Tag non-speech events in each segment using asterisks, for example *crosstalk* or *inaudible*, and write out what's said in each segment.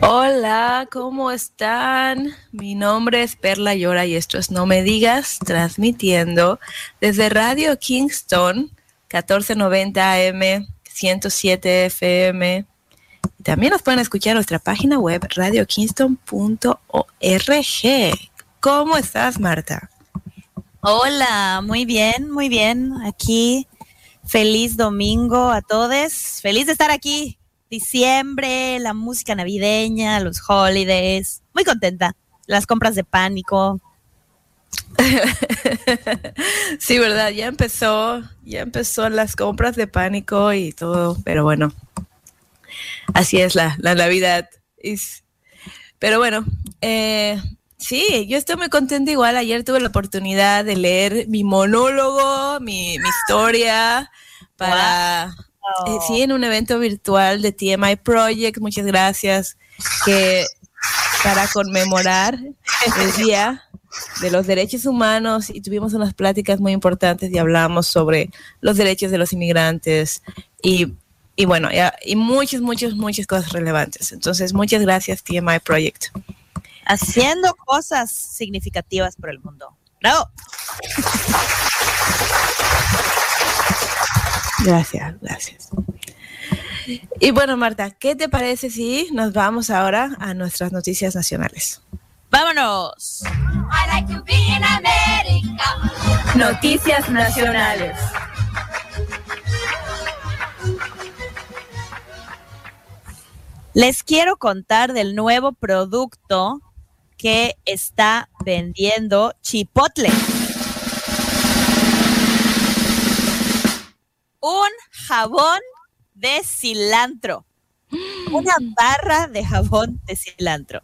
Hola, ¿cómo están? Mi nombre es Perla Llora y esto es No Me Digas, transmitiendo desde Radio Kingston, 1490 AM, 107 FM. También nos pueden escuchar en nuestra página web radiokingston.org. ¿Cómo estás, Marta? Hola, muy bien, muy bien. Aquí, feliz domingo a todos. Feliz de estar aquí. Diciembre, la música navideña, los holidays. Muy contenta. Las compras de pánico. *laughs* sí, verdad, ya empezó, ya empezó las compras de pánico y todo, pero bueno, así es la, la Navidad. Pero bueno, eh, sí, yo estoy muy contenta igual. Ayer tuve la oportunidad de leer mi monólogo, mi, mi historia para, eh, sí, en un evento virtual de TMI Project. Muchas gracias. Que para conmemorar el día de los derechos humanos y tuvimos unas pláticas muy importantes y hablamos sobre los derechos de los inmigrantes y, y bueno, ya- y muchas, muchas, muchas cosas relevantes. Entonces, muchas gracias TMI Project. Haciendo cosas significativas por el mundo. ¡Bravo! Gracias, gracias. Y bueno, Marta, ¿qué te parece si nos vamos ahora a nuestras noticias nacionales? ¡Vámonos! I like to be in America. Noticias nacionales. Les quiero contar del nuevo producto que está vendiendo Chipotle. Un jabón de cilantro. Una barra de jabón de cilantro.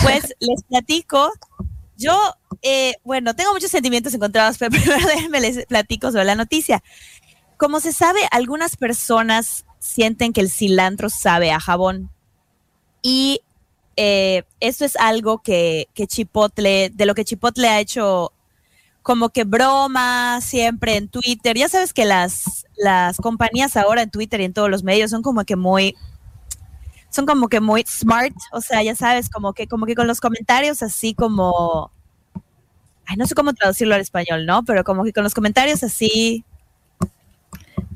Pues *laughs* les platico. Yo, eh, bueno, tengo muchos sentimientos encontrados, *laughs* pero primero déjenme les platico sobre la noticia. Como se sabe, algunas personas sienten que el cilantro sabe a jabón. Y eh, esto es algo que, que Chipotle, de lo que Chipotle ha hecho como que broma siempre en Twitter. Ya sabes que las, las compañías ahora en Twitter y en todos los medios son como que muy, son como que muy smart. O sea, ya sabes, como que, como que con los comentarios así como, ay, no sé cómo traducirlo al español, ¿no? Pero como que con los comentarios así,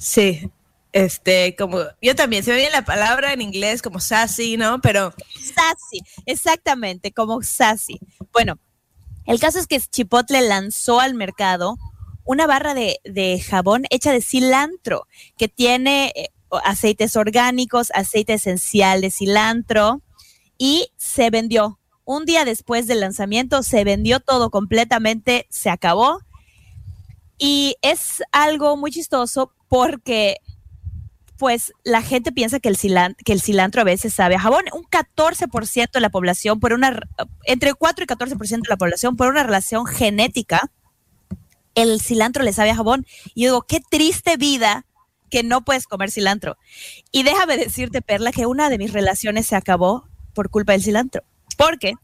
Sí, este, como yo también, se me viene la palabra en inglés como sassy, ¿no? Pero Sassy, exactamente, como sassy. Bueno, el caso es que Chipotle lanzó al mercado una barra de, de jabón hecha de cilantro, que tiene eh, aceites orgánicos, aceite esencial de cilantro, y se vendió. Un día después del lanzamiento se vendió todo completamente, se acabó. Y es algo muy chistoso porque pues la gente piensa que el, cilantro a veces sabe a jabón. Un 14% de la población, por una, entre 4 y 14% de la población, por una relación genética, el cilantro le sabe a jabón. Y yo digo, qué triste vida que no puedes comer cilantro. Y déjame decirte, Perla, que una de mis relaciones se acabó por culpa del cilantro. Porque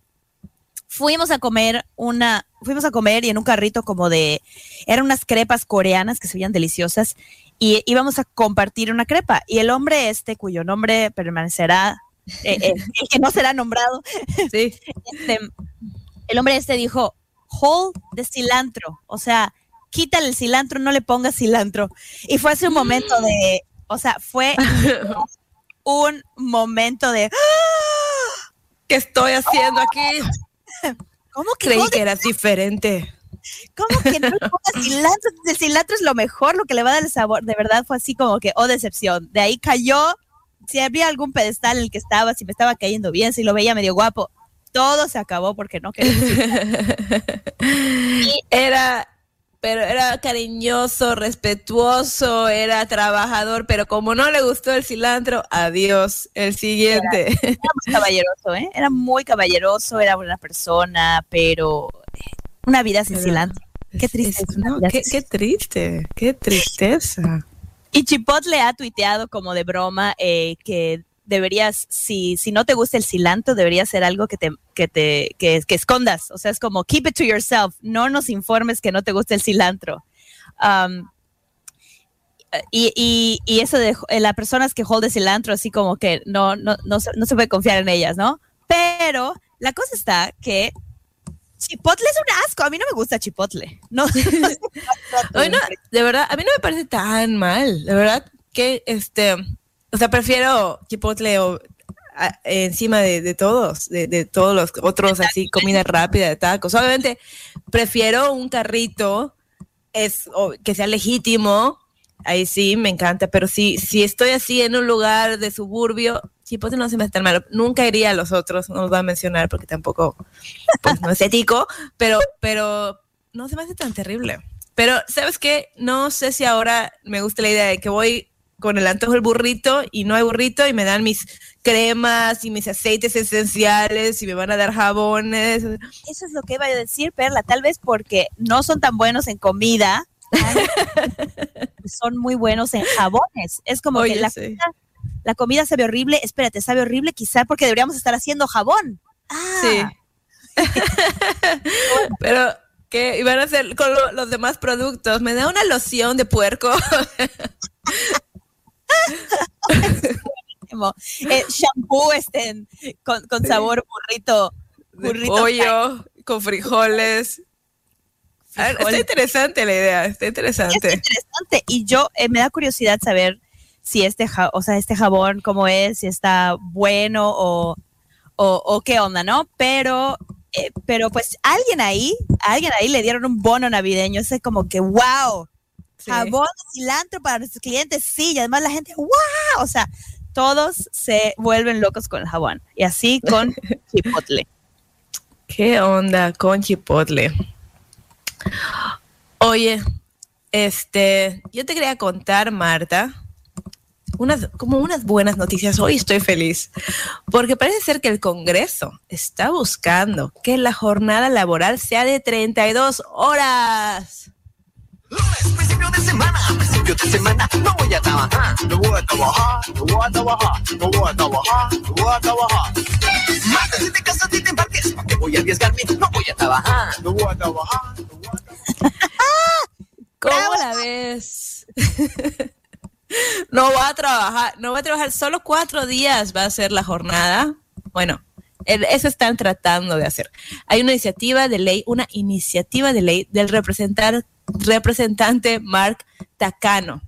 fuimos a comer una, fuimos a comer y en un carrito como de, eran unas crepas coreanas que se veían deliciosas y íbamos a compartir una crepa. Y el hombre este, cuyo nombre permanecerá, eh, eh, *laughs* el que no será nombrado, sí, este, el hombre este dijo, whole de cilantro, o sea, quítale el cilantro, no le pongas cilantro. Y fue ese un momento de, o sea, fue *laughs* un momento de, ¿qué estoy haciendo aquí? ¿cómo que Creí que eras diferente. ¿Cómo que no le pongas cilantro? El cilantro es lo mejor, lo que le va a dar el sabor. De verdad fue así como que, oh, decepción. De ahí cayó, si había algún pedestal en el que estaba, si me estaba cayendo bien, si lo veía medio guapo, todo se acabó porque no quería. *laughs* Era, pero era cariñoso, respetuoso, era trabajador, pero como no le gustó el cilantro, adiós, el siguiente. Era muy caballeroso, ¿eh? Era muy caballeroso, era buena persona, pero eh, una vida sin cilantro. Qué triste. Es- no, qué, qué triste, qué tristeza. Y Chipotle ha tuiteado como de broma eh, que deberías, si, si no te gusta el cilantro, debería ser algo que te, que te, que, que escondas. O sea, es como keep it to yourself. No nos informes que no te gusta el cilantro. Um, y, y, y, eso de eh, las personas que hold cilantro, así como que no, no, no, no se puede confiar en ellas, ¿no? Pero la cosa está que Chipotle es un asco. A mí no me gusta Chipotle. No. bueno, *laughs* de verdad, a mí no me parece tan mal. De verdad que, este, o sea, prefiero Chipotle o, a, encima de, de todos, de, de, todos los otros así, comida rápida de tacos. Obviamente, prefiero un carrito es, o, que sea legítimo. Ahí sí, me encanta, pero si, si estoy así en un lugar de suburbio, Chipotle no se me hace tan malo. Nunca iría a los otros, no los voy a mencionar porque tampoco, pues no es ético, pero, pero no se me hace tan terrible. Pero, ¿sabes qué? No sé si ahora me gusta la idea de que voy con el antojo del burrito y no hay burrito y me dan mis cremas y mis aceites esenciales y me van a dar jabones. Eso es lo que iba a decir, Perla, tal vez porque no son tan buenos en comida, *laughs* son muy buenos en jabones. Es como Oye, que la, sí. comida, la comida sabe horrible, espérate, sabe horrible quizá porque deberíamos estar haciendo jabón. Ah. Sí. *laughs* Pero ¿qué iban a hacer con lo, los demás productos? Me da una loción de puerco. *laughs* eh, shampoo este, con, con, sabor burrito, burrito de pollo, con frijoles. Está interesante la idea, está interesante. Está interesante y yo eh, me da curiosidad saber si este, o sea, este jabón cómo es, si está bueno o, o, o qué onda, ¿no? Pero eh, pero pues alguien ahí, alguien ahí le dieron un bono navideño, es como que wow. Sí. Jabón, cilantro para nuestros clientes, sí, y además la gente, wow, o sea, todos se vuelven locos con el jabón. Y así con *laughs* Chipotle. ¿Qué onda con Chipotle? Oye, este, yo te quería contar, Marta, unas, como unas buenas noticias. Hoy estoy feliz porque parece ser que el Congreso está buscando que la jornada laboral sea de 32 horas. De principio de semana, no voy a trabajar, y embarques, *laughs* ¿Cómo la ves? *laughs* no voy a trabajar, no voy a trabajar, solo cuatro días va a ser la jornada. Bueno, eso están tratando de hacer. Hay una iniciativa de ley, una iniciativa de ley del representante representante Mark Takano.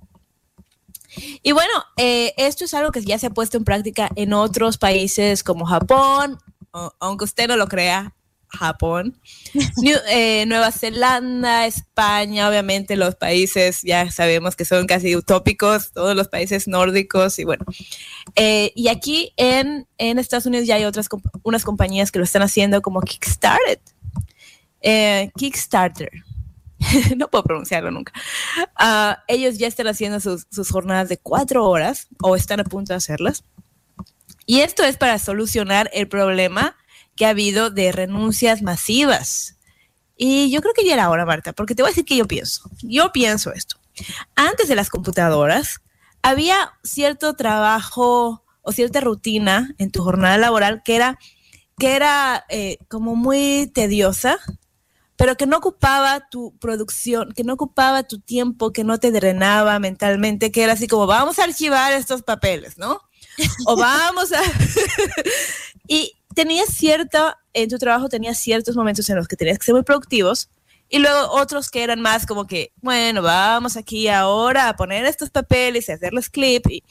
Y bueno, eh, esto es algo que ya se ha puesto en práctica en otros países como Japón, o, aunque usted no lo crea, Japón, eh, Nueva Zelanda, España, obviamente los países ya sabemos que son casi utópicos, todos los países nórdicos y bueno. Eh, y aquí en, en, Estados Unidos ya hay otras unas compañías que lo están haciendo como Kickstarter. Eh, Kickstarter. *laughs* no puedo pronunciarlo nunca. Uh, ellos ya están haciendo sus, sus, jornadas de cuatro horas o están a punto de hacerlas. Y esto es para solucionar el problema que ha habido de renuncias masivas. Y yo creo que ya era hora, Marta, porque te voy a decir que yo pienso. Yo pienso esto. Antes de las computadoras, había cierto trabajo o cierta rutina en tu jornada laboral que era, que era eh, como muy tediosa, pero que no ocupaba tu producción, que no ocupaba tu tiempo, que no te drenaba mentalmente, que era así como, vamos a archivar estos papeles, ¿no? *laughs* O vamos a... *laughs* y tenías cierto, en tu trabajo tenías ciertos momentos en los que tenías que ser muy productivos y luego otros que eran más como que, bueno, vamos aquí ahora a poner estos papeles y hacerlos clip. Y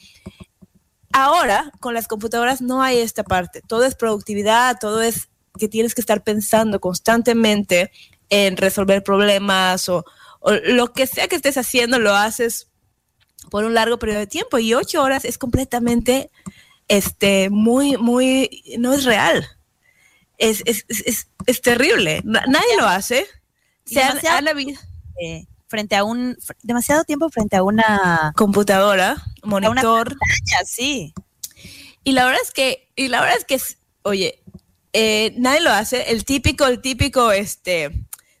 ahora, con las computadoras no hay esta parte. Todo es productividad, todo es que tienes que estar pensando constantemente en resolver problemas o, o, lo que sea que estés haciendo, lo haces por un largo periodo de tiempo y ocho horas es completamente, este, muy, muy, no es real. Es, es, es, es terrible. Nadie lo hace. Se han habido, eh, frente a un, demasiado tiempo frente a una computadora, monitor. Una pantalla, sí. Y la verdad es que, y la verdad es que, oye, eh, nadie lo hace. El típico, el típico, este,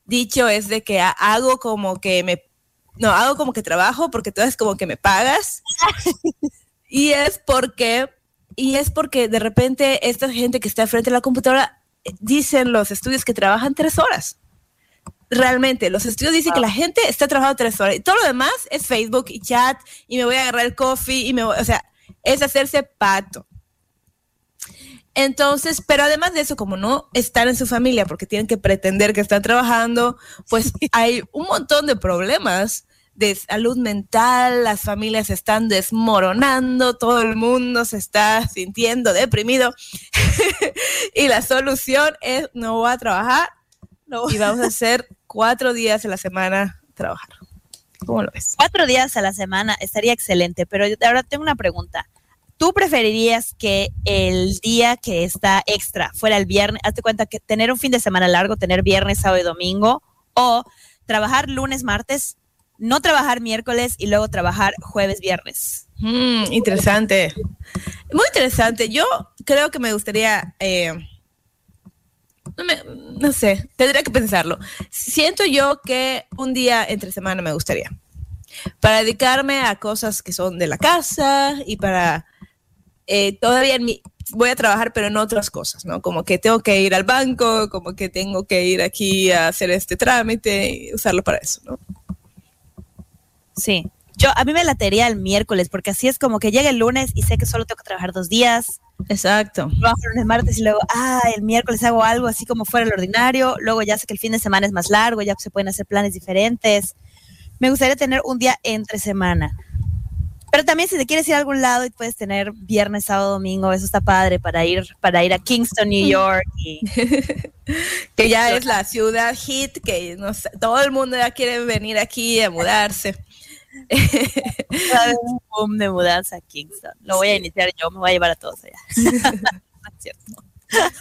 dicho es de que hago como que me, no, hago como que trabajo porque tú es como que me pagas. *laughs* y es porque, y es porque de repente esta gente que está frente a la computadora eh, dicen los estudios que trabajan tres horas. Realmente, los estudios dicen que la gente está trabajando tres horas y todo lo demás es Facebook y chat y me voy a agarrar el coffee y me voy, o sea, es hacerse pato. Entonces, pero además de eso, como no están en su familia porque tienen que pretender que están trabajando, pues hay un montón de problemas de salud mental, las familias se están desmoronando, todo el mundo se está sintiendo deprimido *laughs* y la solución es no voy a trabajar y vamos a hacer cuatro días a la semana trabajar. ¿Cómo lo ves? Cuatro días a la semana estaría excelente, pero yo ahora tengo una pregunta. ¿Tú preferirías que el día que está extra fuera el viernes? Hazte cuenta que tener un fin de semana largo, tener viernes, sábado y domingo, o trabajar lunes, martes, no trabajar miércoles y luego trabajar jueves, viernes. Mm, interesante. Muy interesante. Yo creo que me gustaría, eh, no, me- no sé, tendría que pensarlo. Siento yo que un día entre semana me gustaría. Para dedicarme a cosas que son de la casa y para eh, todavía en mi, voy a trabajar, pero en otras cosas, ¿no? Como que tengo que ir al banco, como que tengo que ir aquí a hacer este trámite y usarlo para eso, ¿no? Sí. Yo, a mí me latería el miércoles, porque así es como que llega el lunes y sé que solo tengo que trabajar dos días. Exacto. Trabajo el lunes, martes y luego, ah, el miércoles hago algo así como fuera del ordinario. Luego ya sé que el fin de semana es más largo, ya se pueden hacer planes diferentes. Me gustaría tener un día entre semana. Pero también si te quieres ir a algún lado y puedes tener viernes, sábado, domingo, eso está padre para ir, para ir a Kingston, New York. Y, *laughs* que ya es la ciudad hit, que no sé, todo el mundo ya quiere venir aquí a mudarse. Va a haber un boom de mudanza a Kingston. Lo voy a iniciar yo, me voy a llevar a todos allá. *laughs* No es cierto.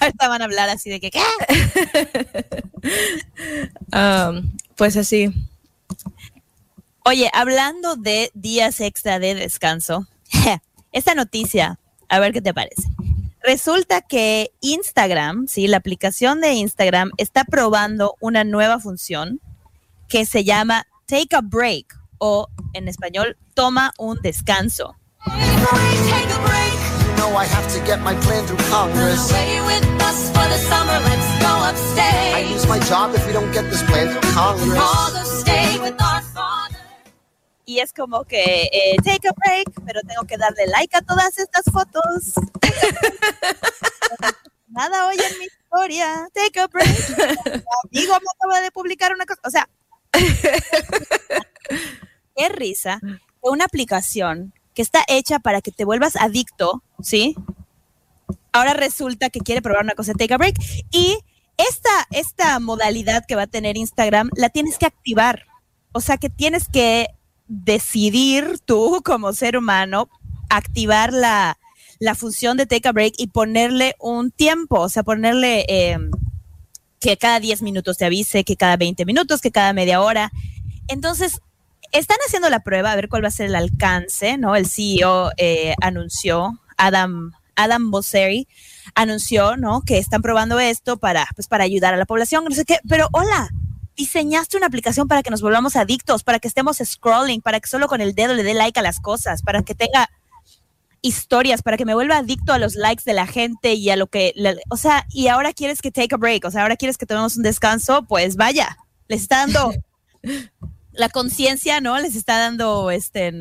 Ahorita van a hablar así de que, ¿qué? *laughs* Um, pues así. Oye, hablando de días extra de descanso, *laughs* esta noticia, a ver qué te parece. Resulta que Instagram, sí, la aplicación de Instagram está probando una nueva función que se llama Take a Break o en español, toma un descanso. Take a break. You know I have to get my plan through Run Congress. away with us for the summer. Let's go I upstate. lose my job if we don't get this plan through Congress. All the stay with our father. Y es como que eh, take a break, pero tengo que darle like a todas estas fotos. *laughs* Nada hoy en mi historia. Take a break. *laughs* Mi amigo me acaba de publicar una cosa. O sea, *laughs* qué risa. que Una aplicación que está hecha para que te vuelvas adicto, ¿sí? Ahora resulta que quiere probar una cosa, take a break. Y esta, esta modalidad que va a tener Instagram la tienes que activar. O sea que tienes que decidir tú como ser humano activar la, la función de take a break y ponerle un tiempo, o sea, ponerle eh, que cada 10 minutos te avise, que cada 20 minutos, que cada media hora. Entonces, están haciendo la prueba a ver cuál va a ser el alcance, ¿no? El CEO eh, anunció, Adam, Adam Bosseri anunció, ¿no? Que están probando esto para, pues, para ayudar a la población, no sé qué, pero hola, diseñaste una aplicación para que nos volvamos adictos, para que estemos scrolling, para que solo con el dedo le dé like a las cosas, para que tenga historias, para que me vuelva adicto a los likes de la gente y a lo que, la- o sea, y ahora quieres que take a break, o sea, ahora quieres que tomemos un descanso, pues vaya, les está dando *laughs* la conciencia, ¿no? Les está dando este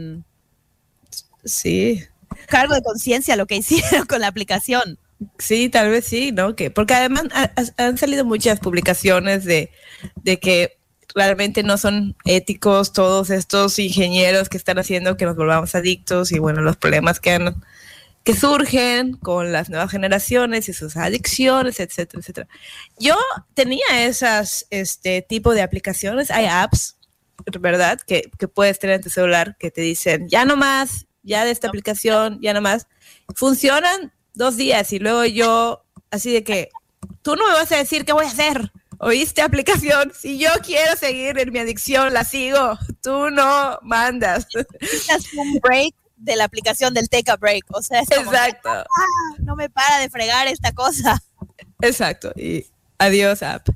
Sí, cargo de conciencia lo que hicieron con la aplicación. sí, tal vez sí, ¿no? Que, porque además ha- ha- han salido muchas publicaciones de, de que realmente no son éticos todos estos ingenieros que están haciendo que nos volvamos adictos y bueno, los problemas que han que surgen con las nuevas generaciones y sus adicciones, etcétera, etcétera. Yo tenía esas, este tipo de aplicaciones, hay apps, ¿verdad? Que, que puedes tener en tu celular que te dicen, ya no más, ya de esta aplicación, ya no más. Funcionan dos días y luego yo, así de que, tú no me vas a decir qué voy a hacer. ¿Oíste aplicación? Si yo quiero seguir en mi adicción, la sigo. Tú no mandas. *laughs* Un break de la aplicación del take a break, o sea, es como, Exacto. "Ah, no me para de fregar esta cosa. Exacto. Y adiós, app.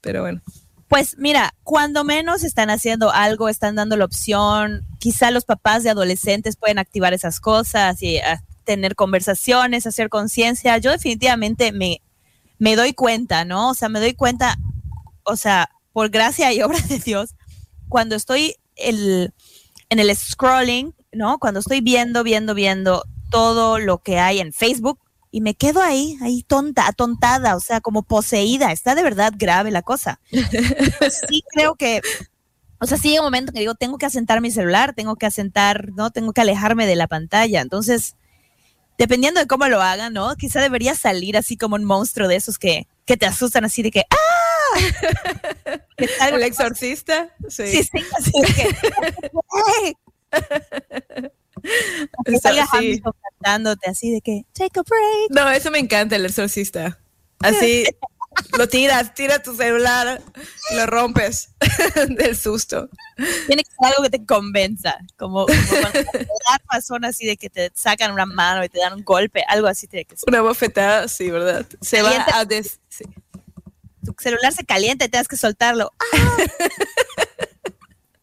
Pero bueno. Pues mira, cuando menos están haciendo algo, están dando la opción, quizá los papás de adolescentes pueden activar esas cosas y ah, tener conversaciones, hacer conciencia. Yo definitivamente me, me doy cuenta, ¿no? O sea, me doy cuenta, o sea, por gracia y *laughs* obra de Dios, cuando estoy el, en el scrolling, ¿no? Cuando estoy viendo, viendo, viendo todo lo que hay en Facebook y me quedo ahí, ahí tonta, atontada, o sea, como poseída. Está de verdad grave la cosa. *laughs* sí creo que, o sea, sí llega un momento que digo, tengo que asentar mi celular, tengo que asentar, ¿no? Tengo que alejarme de la pantalla. Entonces, dependiendo de cómo lo hagan, ¿no? Quizá debería salir así como un monstruo de esos que, que te asustan así de que, ¡ah! *laughs* El exorcista. Sí. Sí, sí, así de que. *laughs* Sí. Hamilton cantándote así de que, take a break. No, eso me encanta, el exorcista. Así lo tiras, tira tu celular lo rompes *laughs* del susto. Tiene que ser algo que te convenza, como, como cuando te *laughs* razón así de que te sacan una mano y te dan un golpe, algo así tiene que ser. Una bofetada, sí, ¿verdad? Se va Calienta. a des... sí. Tu celular se calienta y tengas que soltarlo. ¡Ah!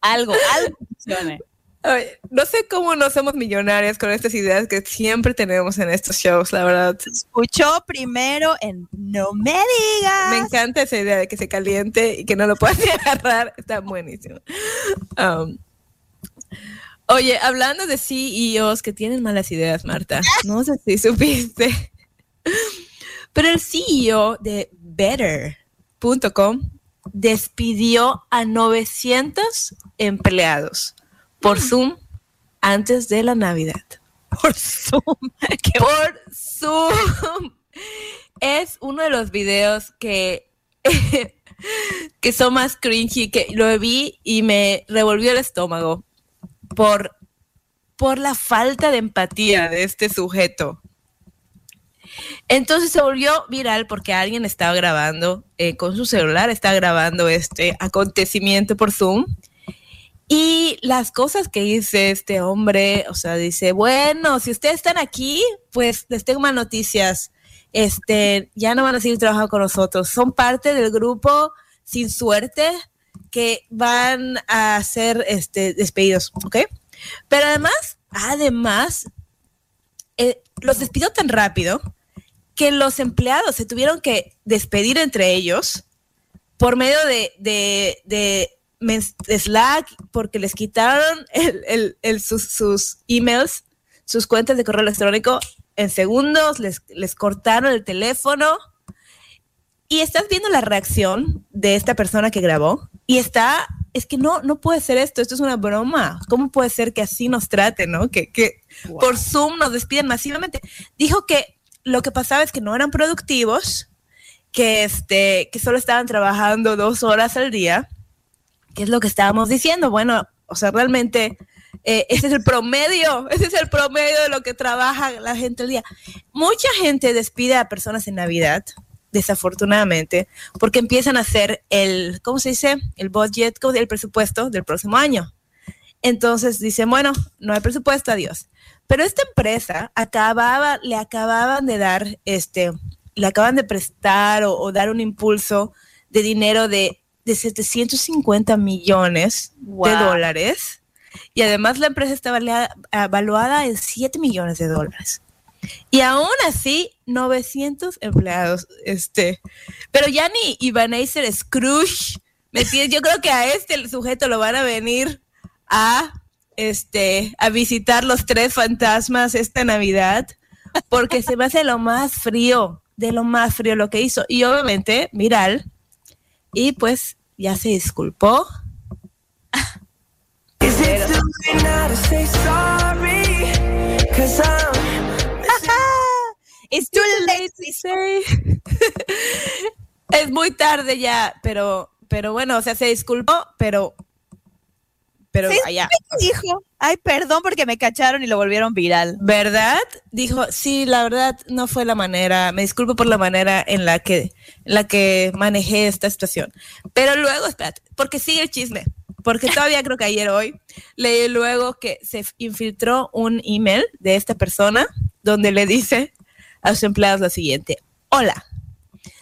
*laughs* algo, algo funcione. Ay, no sé cómo no somos millonarias con estas ideas que siempre tenemos en estos shows, la verdad. Escuchó primero en No me digas. Me encanta esa idea de que se caliente y que no lo puedas *laughs* agarrar. Está buenísimo. Um, oye, hablando de CEOs que tienen malas ideas, Marta, *laughs* no sé si supiste, pero el CEO de Better.com despidió a 900 empleados por Zoom antes de la Navidad. por Zoom. *laughs* Por Zoom. Es uno de los videos que, *laughs* que son más cringy, que lo vi y me revolvió el estómago por, por la falta de empatía de este sujeto. Entonces se volvió viral porque alguien estaba grabando eh, con su celular, estaba grabando este acontecimiento por Zoom. Y las cosas que dice este hombre, o sea, dice, bueno, si ustedes están aquí, pues les tengo más noticias. Este, ya no van a seguir trabajando con nosotros. Son parte del grupo sin suerte que van a ser este, despedidos, ¿ok? Pero además, además, eh, los despidió tan rápido que los empleados se tuvieron que despedir entre ellos por medio de, de, de Slack, porque les quitaron el- el- el- sus, sus emails, sus cuentas de correo electrónico en segundos, les, les cortaron el teléfono. Y estás viendo la reacción de esta persona que grabó y está, es que no, no puede ser esto, esto es una broma. ¿Cómo puede ser que así nos traten, no? Que, que por Zoom nos despiden masivamente. Dijo que lo que pasaba es que no eran productivos, que, este, que solo estaban trabajando dos horas al día, que es lo que estábamos diciendo. Bueno, o sea, realmente eh, ese es el promedio, *laughs* ese es el promedio de lo que trabaja la gente al día. Mucha gente despide a personas en Navidad, desafortunadamente, porque empiezan a hacer el, ¿cómo se dice? El budget, el presupuesto del próximo año. Entonces dicen, bueno, no hay presupuesto, adiós. Pero esta empresa acababa, le acababan de dar, este, le acaban de prestar o dar un impulso de dinero de, de 750 millones de dólares. Y además la empresa está valea- evaluada en 7 millones de dólares. Y aún así, 900 empleados. Este, pero ya ni Ebenezer Scrooge, ¿me entiendes? Yo creo que a este sujeto lo van a venir a, este, a visitar los tres fantasmas esta Navidad, porque se me hace lo más frío, de lo más frío lo que hizo. Y obviamente, viral. Y pues ya se disculpó. It's too late to say. *laughs* es muy tarde ya, pero, pero bueno, o sea, se disculpó, pero, pero allá. Dijo, ay, perdón porque me cacharon y lo volvieron viral. ¿Verdad? Dijo, sí, la verdad no fue la manera, me disculpo por la manera en la que, en la que manejé esta situación. Pero luego, espérate, porque sigue el chisme, porque todavía creo que ayer hoy leí luego que se infiltró un email de esta persona donde le dice a sus empleados lo siguiente, hola,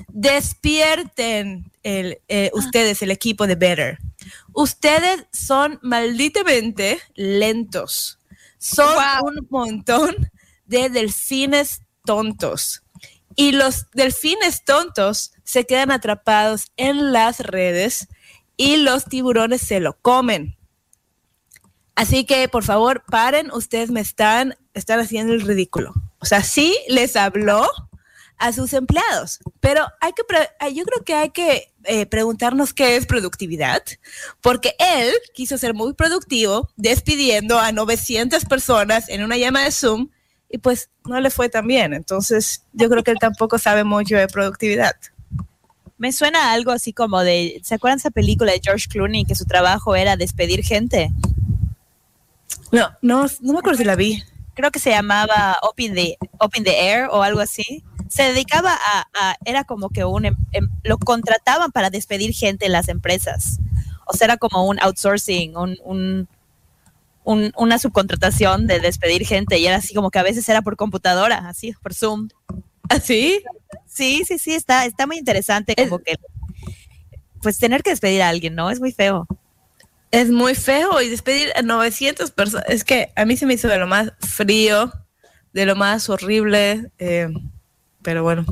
despierten el, eh, ustedes, el equipo de Better. Ustedes son malditamente lentos. Son Wow. un montón de delfines tontos. Y los delfines tontos se quedan atrapados en las redes y los tiburones se lo comen. Así que, por favor, paren, ustedes me están, están haciendo el ridículo. O sea, sí les habló a sus empleados, pero hay que, yo creo que hay que eh, preguntarnos qué es productividad, porque él quiso ser muy productivo despidiendo a 900 personas en una llama de Zoom y pues no le fue tan bien. Entonces, yo creo que él tampoco sabe mucho de productividad. Me suena algo así como de, ¿se acuerdan esa película de George Clooney que su trabajo era despedir gente? No, no, no me acuerdo si la vi. Creo que se llamaba Open the, Open the Air o algo así. Se dedicaba a, era como que un, em, em, lo contrataban para despedir gente en las empresas. O sea, era como un outsourcing, un, un una subcontratación de despedir gente y era así como que a veces era por computadora, así, por Zoom. ¿Así? ¿Ah, sí, sí, sí, está, está muy interesante como que, pues tener que despedir a alguien, ¿no? Es muy feo. Es muy feo y despedir a 900 personas, es que a mí se me hizo de lo más frío, de lo más horrible, eh, pero bueno.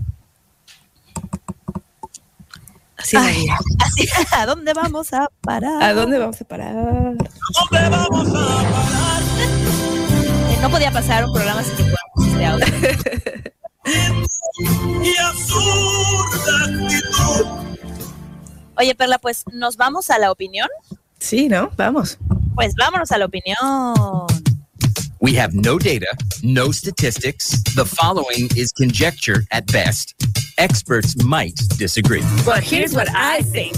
Así, así, ¿A dónde vamos a parar? ¿A dónde vamos a parar? ¿A dónde vamos a parar? Eh, no podía pasar un programa sin que fuéramos este audio. *laughs* Oye, Perla, pues nos vamos a la opinión. Sí, ¿no? Vamos. Pues vámonos a la opinión. We have no data, no statistics. The following is conjecture at best. Experts might disagree. But here's what I think.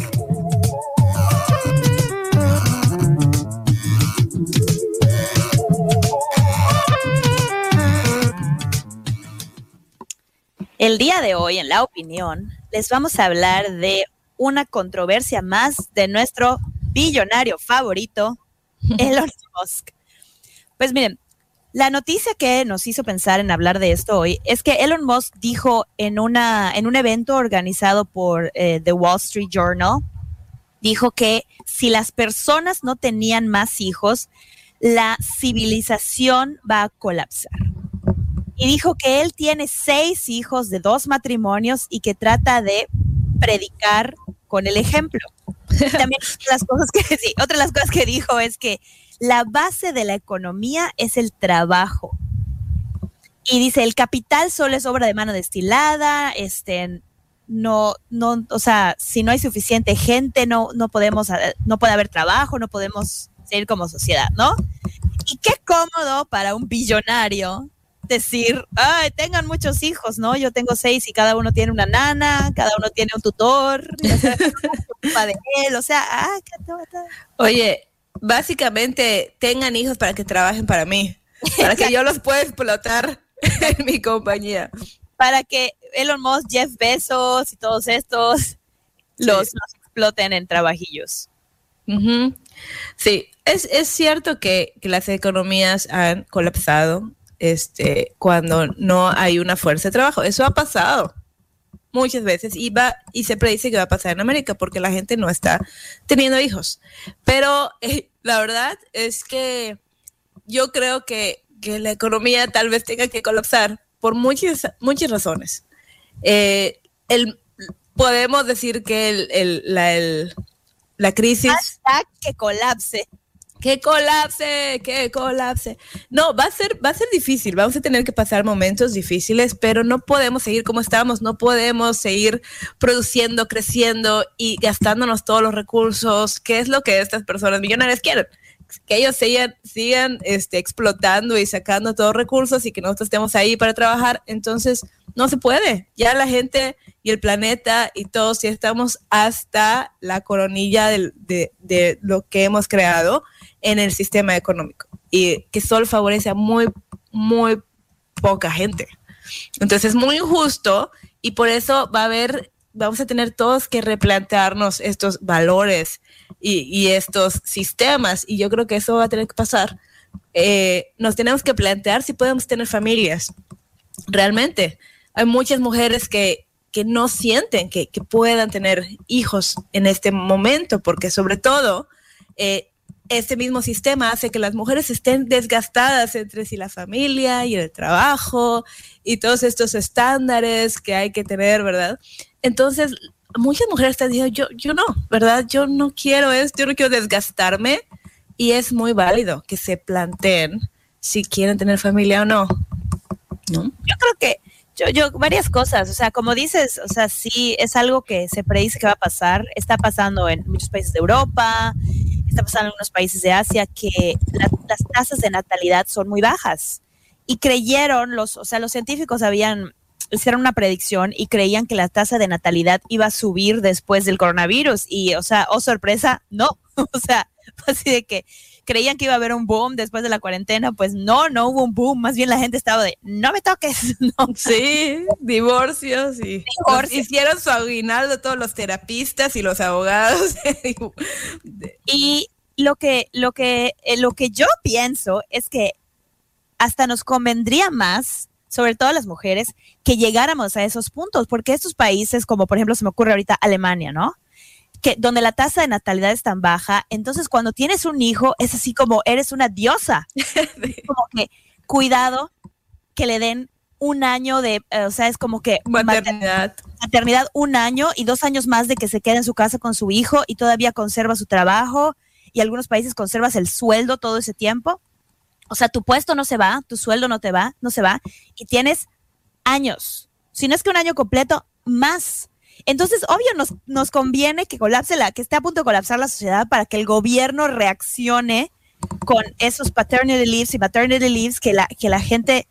El día de hoy, en la opinión, les vamos a hablar de una controversia más de nuestro billonario favorito, *laughs* Elon Musk. Pues miren, la noticia que nos hizo pensar en hablar de esto hoy es que Elon Musk dijo en, una, en un evento organizado por eh, The Wall Street Journal, dijo que si las personas no tenían más hijos, la civilización va a colapsar. Y dijo que él tiene seis hijos de dos matrimonios y que trata de predicar con el ejemplo. También *laughs* otra de las cosas que dijo es que la base de la economía es el trabajo. Y dice, el capital solo es obra de mano destilada, este, no, no, o sea, si no hay suficiente gente, no, no podemos, no puede haber trabajo, no podemos seguir como sociedad, ¿no? Y qué cómodo para un billonario decir, ay, tengan muchos hijos, ¿no? Yo tengo seis y cada uno tiene una nana, cada uno tiene un tutor, o sea, *laughs* de él, o sea, ah, Oye, básicamente tengan hijos para que trabajen para mí, para que yo los pueda explotar *laughs* en mi compañía. Para que Elon Musk, Jeff Bezos y todos estos los, exploten en trabajillos. Sí, es, es cierto que, que, las economías han colapsado este, cuando no hay una fuerza de trabajo. Eso ha pasado muchas veces y, va, y se predice que va a pasar en América porque la gente no está teniendo hijos. Pero eh, la verdad es que yo creo que, que, la economía tal vez tenga que colapsar por muchas, muchas razones. Eh, el, podemos decir que el, el, la, la crisis... Hasta que colapse que colapse, que colapse. No, va a ser, va a ser difícil, vamos a tener que pasar momentos difíciles, pero no podemos seguir como estamos, no podemos seguir produciendo, creciendo y gastándonos todos los recursos, que es lo que estas personas millonarias quieren que ellos sigan, sigan este, explotando y sacando todos los recursos y que nosotros estemos ahí para trabajar. Entonces, no se puede. Ya la gente y el planeta y todos estamos hasta la coronilla de, de lo que hemos creado en el sistema económico y que solo favorece a muy, muy poca gente. Entonces es muy injusto y por eso va a haber, vamos a tener todos que replantearnos estos valores y, estos sistemas y yo creo que eso va a tener que pasar. Eh, nos tenemos que plantear si podemos tener familias. Realmente, hay muchas mujeres que, que no sienten que, que, puedan tener hijos en este momento, porque sobre todo eh, este mismo sistema hace que las mujeres estén desgastadas entre sí la familia y el trabajo y todos estos estándares que hay que tener, ¿verdad? Entonces, muchas mujeres están diciendo, yo, yo no, ¿verdad? Yo no quiero esto, yo no quiero desgastarme y es muy válido que se planteen si quieren tener familia o no. ¿No? Yo creo que yo, yo, varias cosas, o sea, como dices, o sea, sí, es algo que se predice que va a pasar, está pasando en muchos países de Europa, está pasando en algunos países de Asia, que la- las tasas de natalidad son muy bajas. Y creyeron, los, o sea, los científicos habían, hicieron una predicción y creían que la tasa de natalidad iba a subir después del coronavirus. Y, o sea, oh sorpresa, no. *laughs* O sea, así de que creían que iba a haber un boom después de la cuarentena, pues no, no hubo un boom, más bien la gente estaba de, no me toques, *laughs* no, Sí, divorcios y Divorcios. hicieron su aguinaldo todos los terapistas y los abogados. *laughs* Y lo que, lo que, eh, lo que yo pienso es que hasta nos convendría más, sobre todo a las mujeres, que llegáramos a esos puntos, porque estos países, como por ejemplo se me ocurre ahorita Alemania, ¿no? Que donde la tasa de natalidad es tan baja, entonces cuando tienes un hijo es así como eres una diosa. *laughs* como que cuidado que le den un año de, eh, o sea, es como que mater- Maternidad. maternidad un año y dos años más de que se quede en su casa con su hijo y todavía conserva su trabajo y algunos países conservas el sueldo todo ese tiempo. O sea, tu puesto no se va, tu sueldo no te va, no se va y tienes años. Si no es que un año completo, más. Entonces, obvio, nos, nos conviene que colapse la, que esté a punto de colapsar la sociedad para que el gobierno reaccione con esos paternity leaves y maternity leaves que la, que la gente,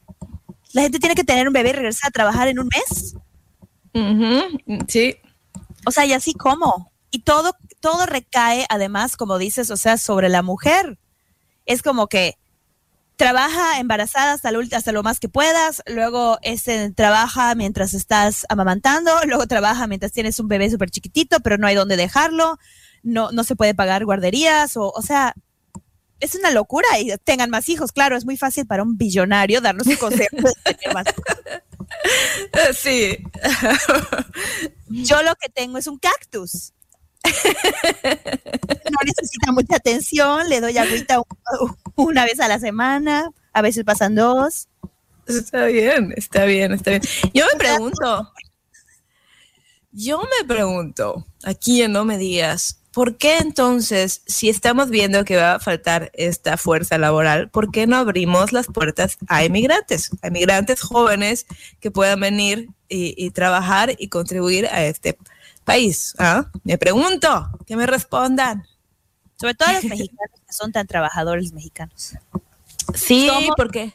la gente tiene que tener un bebé y regresar a trabajar en un mes. Sí, O sea, y así como. Y todo, todo recae, además, como dices, o sea, sobre la mujer. Es como que trabaja embarazada hasta lo, hasta lo más que puedas, luego este, trabaja mientras estás amamantando, *laughs* luego trabaja mientras tienes un bebé súper chiquitito, pero no hay dónde dejarlo, no, no se puede pagar guarderías, o, o sea, es una locura y tengan más hijos. Claro, es muy fácil para un billonario darnos un consejo de *laughs* tener más hijos. Sí. Yo lo que tengo es un cactus. No necesita mucha atención, le doy agüita una vez a la semana, a veces pasan dos. Está bien, está bien, está bien. Yo me pregunto, yo me pregunto, aquí en No Me Digas, ¿por qué entonces, si estamos viendo que va a faltar esta fuerza laboral, ¿por qué no abrimos las puertas a inmigrantes? A inmigrantes jóvenes que puedan venir y, y trabajar y contribuir a este país. ¿Ah? Me pregunto, que me respondan. Sobre todo los mexicanos que son tan trabajadores mexicanos. Sí, Somos- porque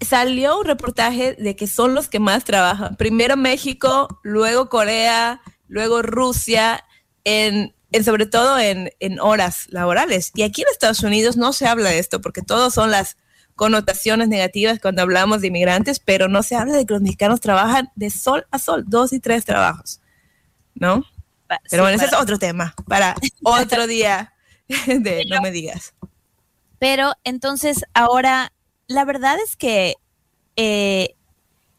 salió un reportaje de que son los que más trabajan. Primero México, luego Corea, luego Rusia, en, en sobre todo en, en horas laborales. Y aquí en Estados Unidos no se habla de esto porque todos son las connotaciones negativas cuando hablamos de inmigrantes, pero no se habla de que los mexicanos trabajan de sol a sol, dos y tres trabajos, ¿no? Pa- Pero sí, bueno, ese para- es otro tema para otro *laughs* día de no me digas. Pero entonces ahora, la verdad es que eh,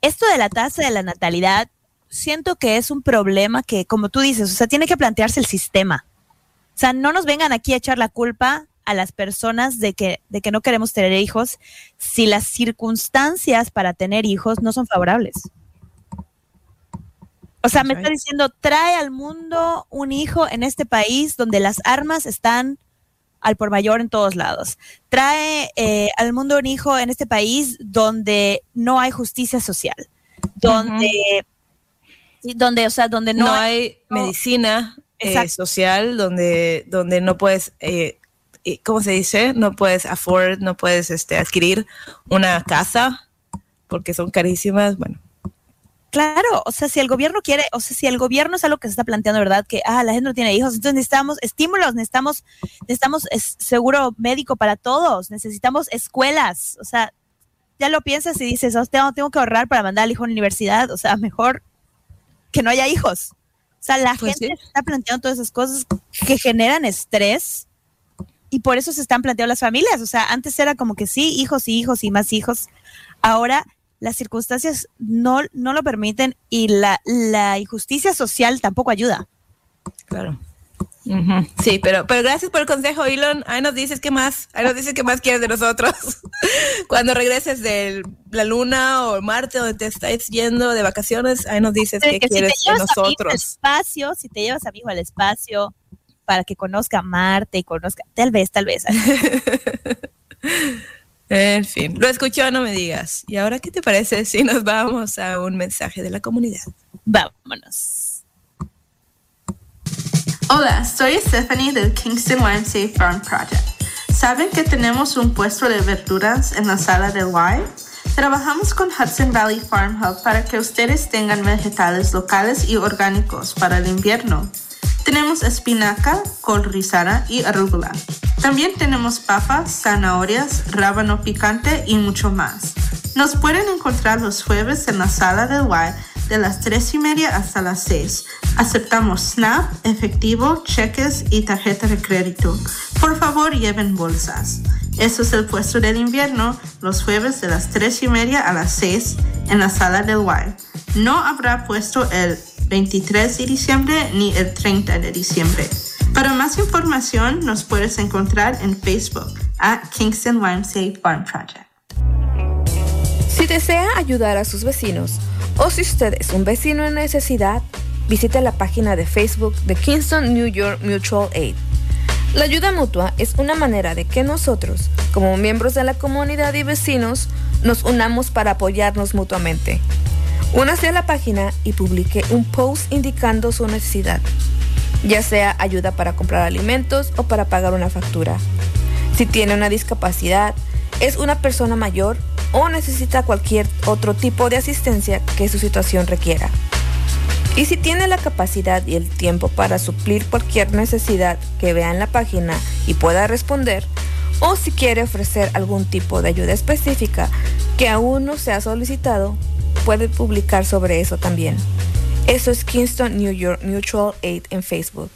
esto de la tasa de la natalidad, siento que es un problema que, como tú dices, o sea, tiene que plantearse el sistema. O sea, no nos vengan aquí a echar la culpa a las personas de que, de que no queremos tener hijos si las circunstancias para tener hijos no son favorables. O sea, me está diciendo, trae al mundo un hijo en este país donde las armas están al por mayor en todos lados. Trae eh, al mundo un hijo en este país donde no hay justicia social, donde, donde, o sea, donde no, no, hay, no- medicina eh, social donde, donde no puedes, eh, eh, ¿cómo se dice? No puedes afford, no puedes este, adquirir una casa porque son carísimas. Bueno, Claro, o sea, si el gobierno quiere, o sea, si el gobierno es algo que se está planteando, ¿verdad? Que, ah, la gente no tiene hijos, entonces necesitamos estímulos, necesitamos, necesitamos es- seguro médico para todos, necesitamos escuelas, o sea, ya lo piensas y dices, oh, tengo, tengo que ahorrar para mandar al hijo a la universidad, o sea, mejor que no haya hijos. O sea, la Pues gente sí. está planteando todas esas cosas que generan estrés y por eso se están planteando las familias. O sea, antes era como que sí, hijos y hijos y más hijos. Ahora las circunstancias no, no lo permiten y la, la injusticia social tampoco ayuda. claro. Sí, pero, pero gracias por el consejo, Elon. Ahí nos dices qué más, ahí nos dices qué más quieres de nosotros. *laughs* Cuando regreses de la luna o Marte, donde te estés yendo de vacaciones, ahí nos dices qué que si te quieres de a al nosotros. espacio, si te llevas a mi hijo al espacio para que conozca Marte y conozca, tal vez, tal vez. *laughs* En fin, lo escuchó, no me digas. ¿Y ahora qué te parece si nos vamos a un mensaje de la comunidad? Vámonos. Hola, soy Stephanie del Kingston YMCA Farm Project. ¿Saben que tenemos un puesto de verduras en la sala del Y? Trabajamos con Hudson Valley Farm Hub para que ustedes tengan vegetales locales y orgánicos para el invierno. Tenemos espinaca, col rizada y arugula. También tenemos papas, zanahorias, rábano picante y mucho más. Nos pueden encontrar los jueves en la sala del Y de las 3 y media hasta las 6. Aceptamos SNAP, efectivo, cheques y tarjeta de crédito. Por favor, lleven bolsas. Eso es el puesto del invierno, los jueves de las 3 y media a las 6 en la sala del Y. No habrá puesto el 23 de diciembre ni el 30 de diciembre. Para más información nos puedes encontrar en Facebook at Kingston YMCA Farm Project. Si desea ayudar a sus vecinos o si usted es un vecino en necesidad, visite la página de Facebook de Kingston New York Mutual Aid. La ayuda mutua es una manera de que nosotros, como miembros de la comunidad y vecinos, nos unamos para apoyarnos mutuamente. Únase a la página y publique un post indicando su necesidad, ya sea ayuda para comprar alimentos o para pagar una factura. Si tiene una discapacidad, es una persona mayor o necesita cualquier otro tipo de asistencia que su situación requiera. Y si tiene la capacidad y el tiempo para suplir cualquier necesidad que vea en la página y pueda responder, o si quiere ofrecer algún tipo de ayuda específica que aún no se ha solicitado, puede publicar sobre eso también. Eso es Kingston New York Mutual Aid en Facebook.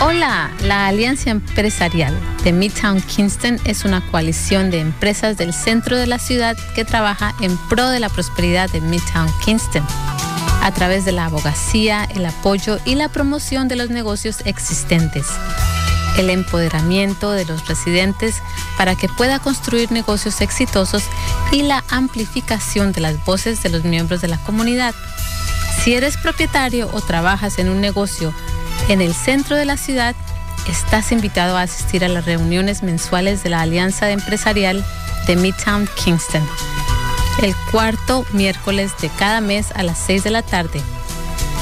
Hola, la Alianza Empresarial de Midtown Kingston es una coalición de empresas del centro de la ciudad que trabaja en pro de la prosperidad de Midtown Kingston a través de la abogacía, el apoyo y la promoción de los negocios existentes, el empoderamiento de los residentes para que pueda construir negocios exitosos y la amplificación de las voces de los miembros de la comunidad. Si eres propietario o trabajas en un negocio en el centro de la ciudad, estás invitado a asistir a las reuniones mensuales de la Alianza Empresarial de Midtown Kingston, el cuarto miércoles de cada mes a las 6 de la tarde.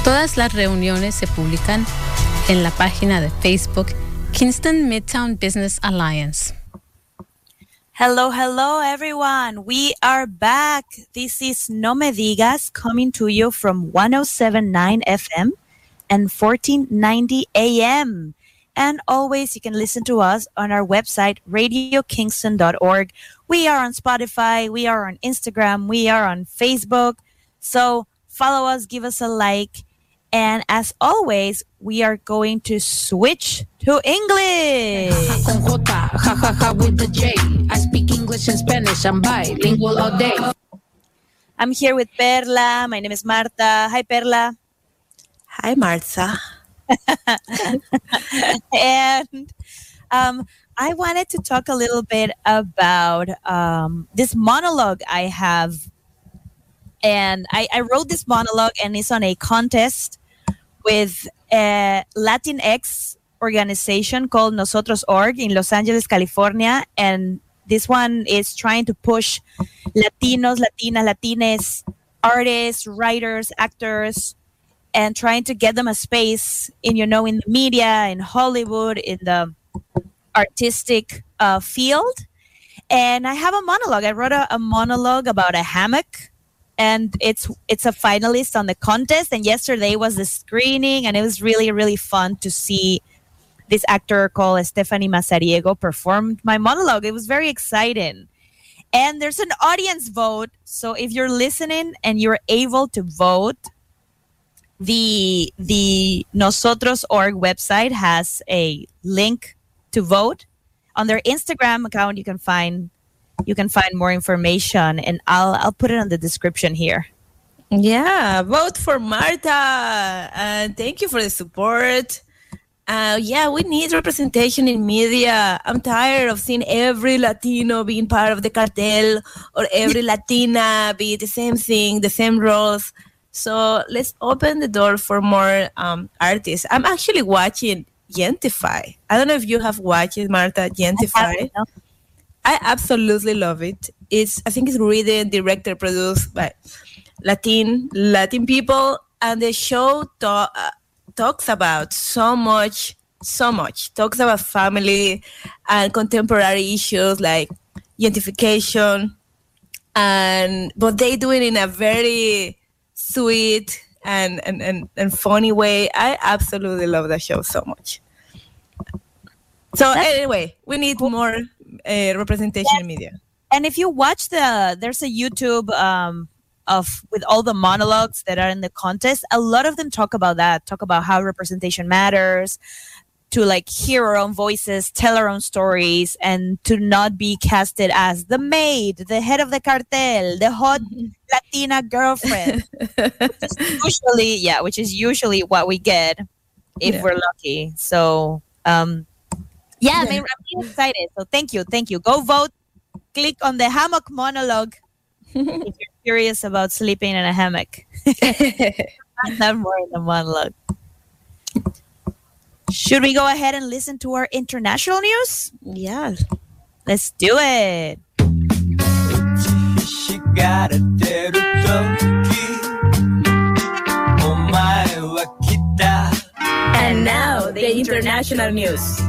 Todas las reuniones se publican en la página de Facebook Kingston Midtown Business Alliance. Hello, hello, everyone. We are back. This is No Me Digas coming to you from 1079 FM and 1490 AM. And always you can listen to us on our website, radiokingston.org. We are on Spotify, we are on Instagram, we are on Facebook. So follow us, give us a like. And as always, we are going to switch to English. *laughs* With the J. I speak English and Spanish. I'm bilingual all day. I'm here with Perla. My name is Marta. Hi, Perla. Hi, Martha. *laughs* and um, I wanted to talk a little bit about um, this monologue I have. And I, I wrote this monologue, and it's on a contest with a Latinx organization called Nosotros Org in Los Angeles, California. And this one is trying to push Latinos, Latinas, Latines, artists, writers, actors, and trying to get them a space in you know in the media in hollywood in the artistic uh, field and i have a monologue i wrote a, a monologue about a hammock and it's it's a finalist on the contest. And yesterday was the screening and it was really really fun to see this actor called stephanie masariego performed my monologue. It was very exciting. And there's an audience vote. So if you're listening and you're able to vote the the nosotros org website has a link to vote. On their instagram account you can find you can find more information and i'll i'll put it on the description here Yeah, vote for Marta. And thank you for the support. Uh, yeah, we need representation in media. I'm tired of seeing every Latino being part of the cartel or every Latina be the same thing, the same roles. So let's open the door for more um, artists. I'm actually watching Gentify. I don't know if you have watched it, Marta, Gentify. I absolutely love it. It's I think it's written, directed, produced by Latin Latin people, and the show uh, talks about so much, so much. Talks about family and contemporary issues like gentrification, and but they do it in a very sweet and and, and, and funny way. I absolutely love that show so much. So anyway, we need more uh, representation in media. And if you watch the, there's a YouTube um, of with all the monologues that are in the contest. A lot of them talk about that. Talk about how representation matters, to like hear our own voices, tell our own stories, and to not be casted as the maid, the head of the cartel, the hot *laughs* Latina girlfriend. *laughs* usually, yeah, which is usually what we get if Yeah. we're lucky. So, um, yeah, I'm really excited. So thank you, thank you. Go vote. Click on the hammock monologue if you're curious about sleeping in a hammock. *laughs* Not more in the monologue. Should we go ahead and listen to our international news? Yeah. Let's do it. And now the international news.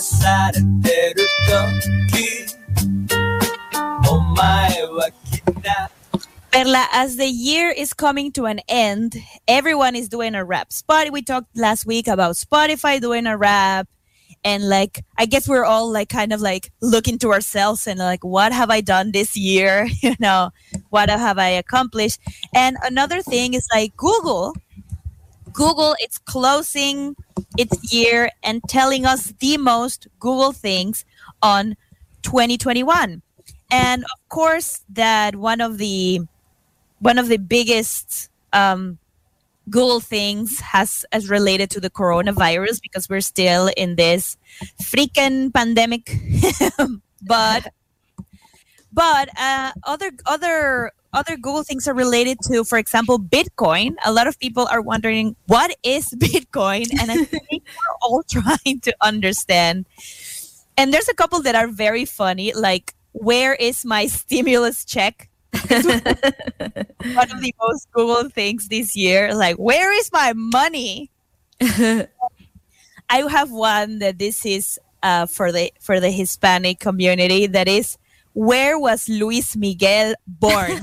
打ちのめされてる時お前は来た Perla, as the year is coming to an end, everyone is doing a rap. Spot we talked last week about Spotify doing a rap. And like I guess we're all like kind of like looking to ourselves and like what have I done this year? *laughs* You know, what have I accomplished? And another thing is like Google. Google it's closing its year and telling us the most Google things on 2021. And of course that one of the one of the biggest um, Google things has as related to the coronavirus because we're still in this freaking pandemic. *laughs* but but uh, other other other Google things are related to, for example, Bitcoin. A lot of people are wondering what is *laughs* Bitcoin, and I think we're all *laughs* trying to understand. And there's a couple that are very funny, like where is my stimulus check? *laughs* one of the most Google things this year. Like, where is my money? I have one that this is uh, for the for the Hispanic community. That is, where was Luis Miguel born? *laughs*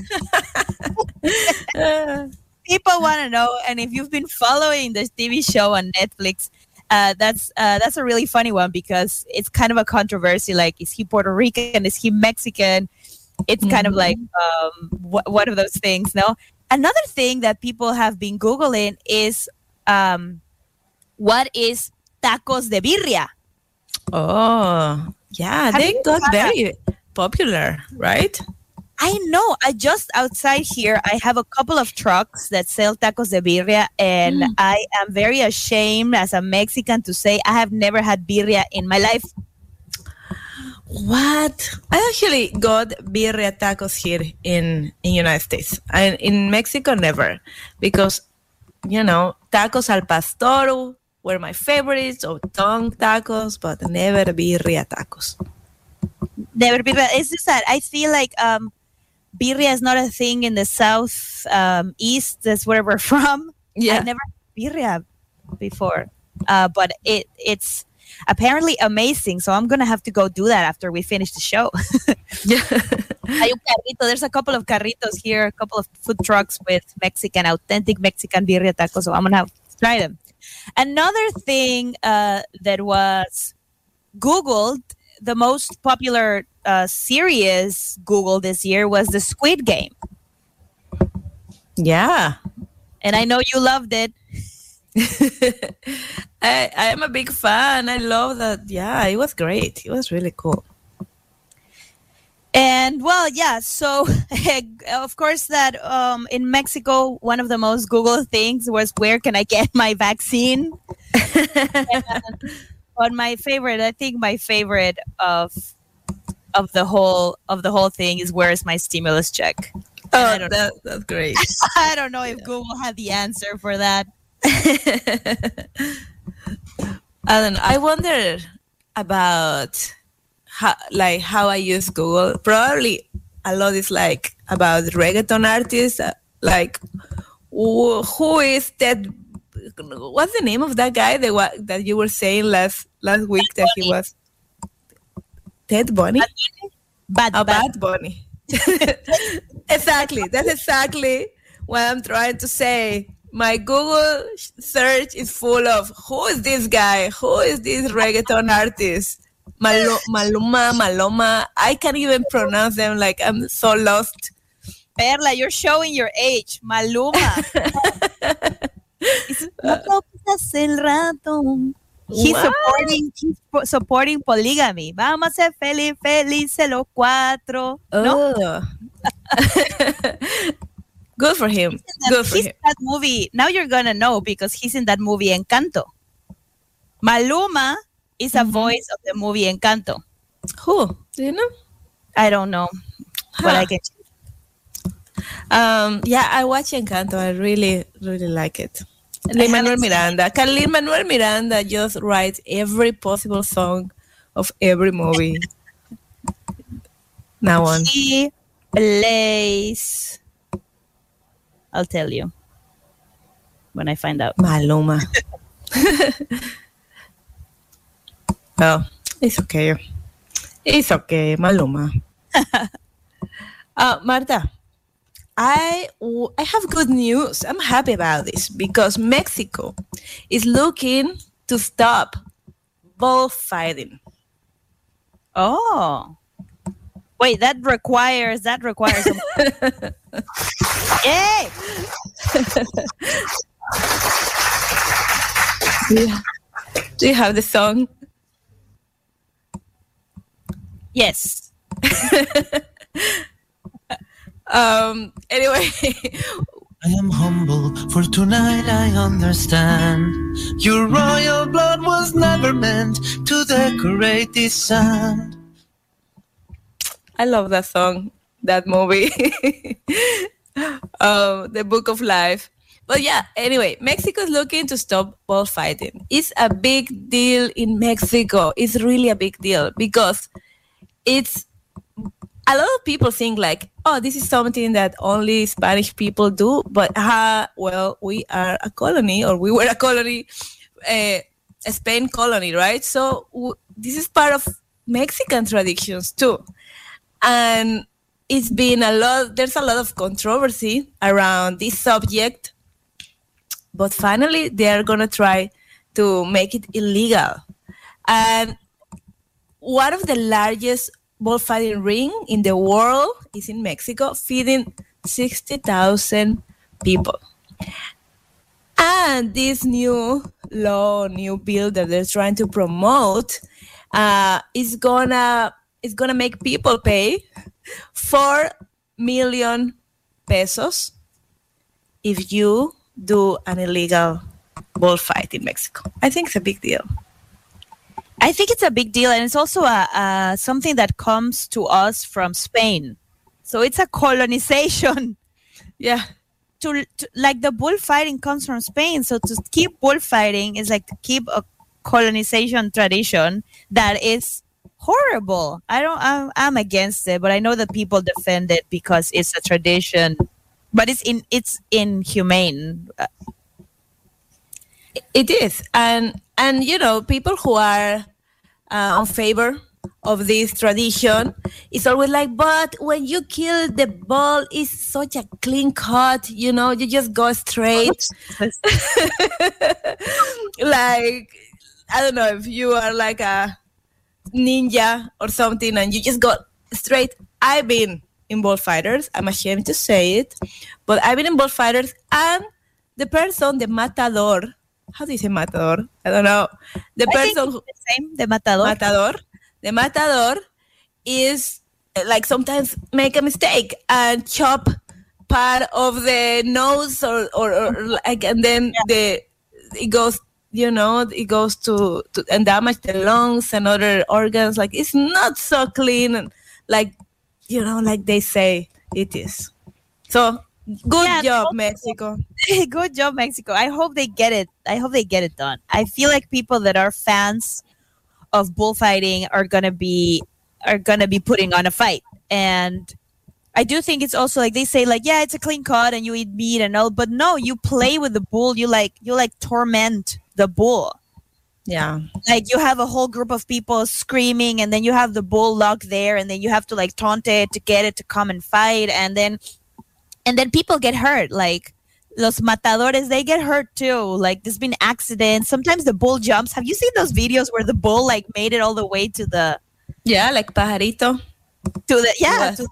People want to know, and if you've been following this TV show on Netflix, uh, that's uh, that's a really funny one because it's kind of a controversy. Like, is he Puerto Rican? Is he Mexican? It's kind of like um, wh- one of those things. No. Another thing that people have been googling is um, what is tacos de birria? Oh, yeah, Have they got very popular, right? I know. I just outside here, I have a couple of trucks that sell tacos de birria, and hmm. I am very ashamed as a Mexican to say I have never had birria in my life. What? I actually got birria tacos here in in United States. And in Mexico, never, because you know tacos al pastor were my favorites, or tongue tacos, but never birria tacos. Never birria. It's just that I feel like um, birria is not a thing in the south um, east. That's where we're *laughs* from. Yeah. I've never had birria before, uh, but it it's apparently amazing. So I'm gonna have to go do that after we finish the show. *laughs* Yeah. *laughs* There's a couple of carritos here, a couple of food trucks with Mexican, authentic Mexican birria tacos. So I'm gonna have to try them. Another thing uh, that was Googled, the most popular uh, series Google this year was the Squid Game, yeah. and I know you loved it. *laughs* I I am a big fan. I love that. Yeah, it was great. It was really cool. And well, yeah. So, *laughs* of course, that um, in Mexico, one of the most Google things was where can I get my vaccine? *laughs* but my favorite, I think my favorite of of the whole of the whole thing is where's my stimulus check? Oh, that, that's great. *laughs* I don't know if Google had the answer for that. I don't know. I wonder about how, like how I use Google. Probably a lot is like about reggaeton artists. uh, Like, who is that? What's the name of that guy that that you were saying last last week that he was? Ted Bunny. Bad, A bad. Oh, bad Bunny. *laughs* exactly. That's exactly what I'm trying to say. My Google search is full of who is this guy? Who is this reggaeton artist? Malo- Maluma, Maloma. I can't even pronounce them. Like I'm so lost. Perla, you're showing your age. Maluma. *laughs* No toques el rato. He's What? supporting, he's po- supporting polygamy. Vamos a ser feliz, felices los cuatro. No, Oh. *laughs* Good for him. Good for he's him. in that movie. Now you're gonna know because he's in that movie Encanto. Maluma is a voice of the movie Encanto. Who? Do you know? I don't know, but I Huh. can. Um, yeah, I watch Encanto. I really, really like it. Lin Manuel Miranda. Can Lin Manuel Miranda just write every possible song of every movie? Now on. He plays. I'll tell you when I find out. Maluma. *laughs* oh, it's okay. It's okay, Maluma. *laughs* uh, Marta, I, I have good news. I'm happy about this because Mexico is looking to stop bullfighting. Oh. Wait, that requires that requires a- Yay! Yeah. Do you have the song? Yes. *laughs* Um, anyway, *laughs* I am humble, for tonight I understand. Your royal blood was never meant to decorate this sand. I love that song, that movie, *laughs* um, The Book of Life. But yeah, anyway, Mexico is looking to stop bullfighting. It's a big deal in Mexico. It's really a big deal because it's a lot of people think like, oh, this is something that only Spanish people do. But uh, well, we are a colony, or we were a colony, uh, a Spain colony, right? So w- this is part of Mexican traditions too and it's been a lot there's a lot of controversy around this subject but finally they are going to try to make it illegal and one of the largest bullfighting ring in the world is in mexico feeding 60000 people and this new law new bill that they're trying to promote uh, is gonna is gonna make people pay four million pesos if you do an illegal bullfight in Mexico. I think it's a big deal. I think it's a big deal, and it's also a, a something that comes to us from Spain. So it's a colonization. *laughs* Yeah. To, to like the bullfighting comes from Spain, so to keep bullfighting is like to keep a colonization tradition that is horrible. I don't. I'm, I'm against it, but I know that people defend it because it's a tradition. But it's in it's inhumane. It is, and and you know, people who are uh, on favor of this tradition, it's always like, but when you kill the bull, it's such a clean cut. You know, you just go straight. *laughs* like I don't know if you are like a ninja or something, and you just go straight. I've been in bullfighters. I'm ashamed to say it, but I've been in bullfighters, and the person, the matador, how do you say matador? I don't know. The I person who, the same, the matador. matador, the matador is uh, like sometimes make a mistake and chop part of the nose or or, or like and then the it goes you know, it goes to, to and damage the lungs and other organs. Like it's not so clean, and like you know, like they say it is. So good Yeah, job, also- Mexico. *laughs* Good job, Mexico. I hope they get it. I hope they get it done. I feel like people that are fans of bullfighting are gonna be are gonna be putting on a fight. And I do think it's also like they say, like, yeah, it's a clean cut and you eat meat and all, but no, you play with the bull, you like you like torment the bull. Yeah. Like you have a whole group of people screaming and then you have the bull locked there and then you have to like taunt it to get it to come and fight and then and then people get hurt like los matadores they get hurt too like there's been accidents sometimes the bull jumps have you seen those videos where the bull like made it all the way to the Yeah, like Pajarito. to the yeah Yes. to,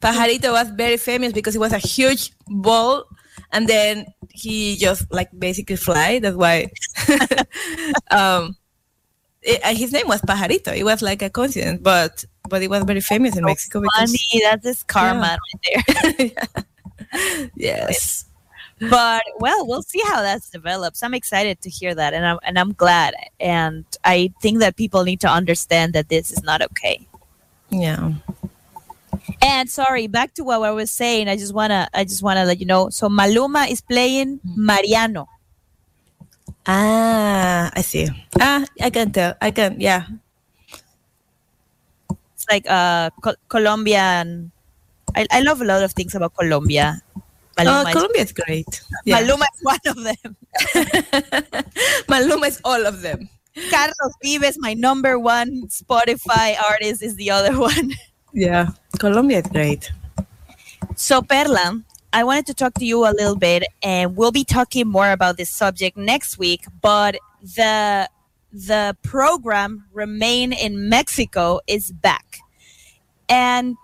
Pajarito was very famous because he was a huge bull and then he just like basically fly. That's why *laughs* um it- uh, his name was Pajarito. It was like a coincidence, but but it was very famous in Mexico because funny that's his karma right there *laughs* yes. but well we'll see how that develops i'm excited to hear that and i'm and i'm glad and i think that people need to understand that this is not okay Yeah. And sorry, back to what I was saying. I just wanna, I just wanna let you know. So Maluma is playing Mariano. Ah, I see. Ah, I can tell. I can. Yeah. It's like uh Co- Colombian. I, I love a lot of things about Colombia. Oh, Maluma, is, Colombia is great. Yeah. Maluma is one of them. *laughs* Maluma is all of them. Carlos Vives, my number one Spotify artist, is the other *laughs* one. Yeah. Colombia is great. So, Perla, I wanted to talk to you a little bit, and we'll be talking more about this subject next week. But the the program Remain in Mexico is back, and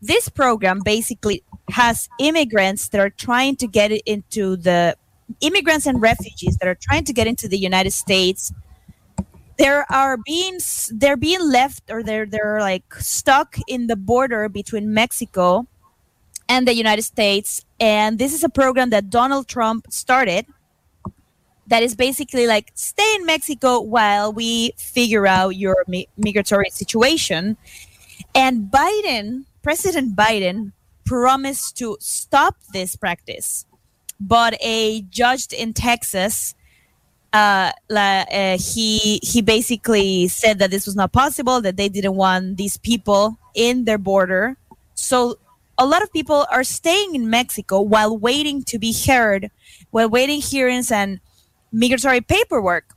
this program basically has immigrants that are trying to get into the immigrants and refugees that are trying to get into the United States there are being they're being left or they're they're like stuck in the border between Mexico and the United States. And this is a program that Donald Trump started that is basically like stay in Mexico while we figure out your migratory situation. And Biden President Biden promised to stop this practice but a judge in Texas uh, uh, he he basically said that this was not possible that they didn't want these people in their border. So a lot of people are staying in mexico while waiting to be heard while waiting hearings and migratory paperwork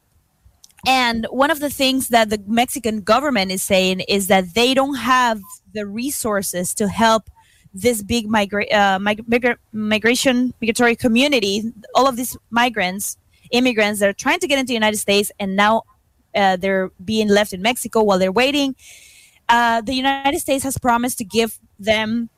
and one of the things that the mexican government is saying is that they don't have the resources to help this big migra- uh, mig- migra- migration migratory community all of these migrants immigrants that are trying to get into the United States and now uh, they're being left in Mexico while they're waiting. Uh, the United States has promised to give them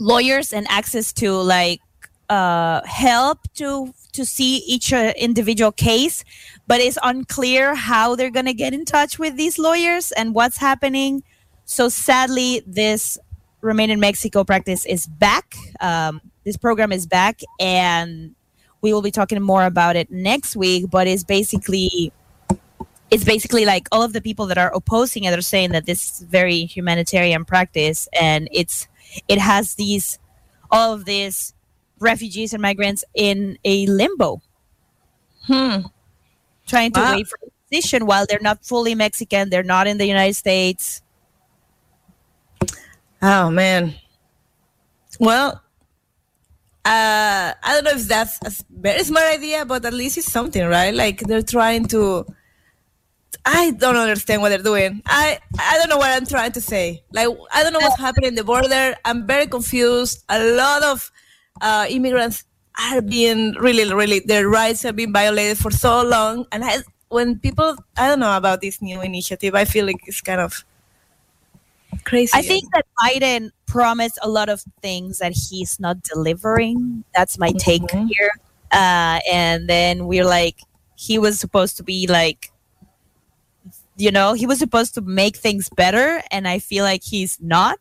lawyers and access to like uh, help to to see each uh, individual case, but it's unclear how they're going to get in touch with these lawyers and what's happening. So sadly, this Remain in Mexico practice is back. Um, this program is back, and we will be talking more about it next week but it's basically it's basically like all of the people that are opposing it are saying that this is very humanitarian practice and it's it has these all of these refugees and migrants in a limbo Hmm. trying to Wow. wait for a decision while they're not fully mexican they're not in the united states Oh man. Well, uh, I don't know if that's a very smart idea, but at least it's something, right? Like they're trying to. I don't understand what they're doing. I I don't know what I'm trying to say. Like I don't know what's happening in the border. I'm very confused. A lot of uh, immigrants are being really, really their rights have been violated for so long. And I, when people, I don't know about this new initiative. I feel like it's kind of crazy. I think that Biden promised a lot of things that he's not delivering. That's my take Mhm. here. Uh, and then we're like, he was supposed to be like, you know, he was supposed to make things better, and I feel like he's not.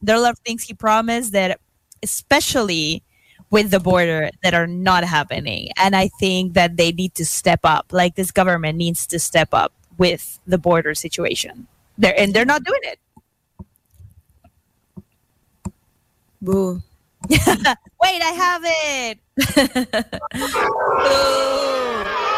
There are a lot of things he promised that, especially with the border that are not happening. And I think that they need to step up. Like this government needs to step up with the border situation. They're, and they're not doing it. Boo. *laughs* Wait, I have it. *laughs*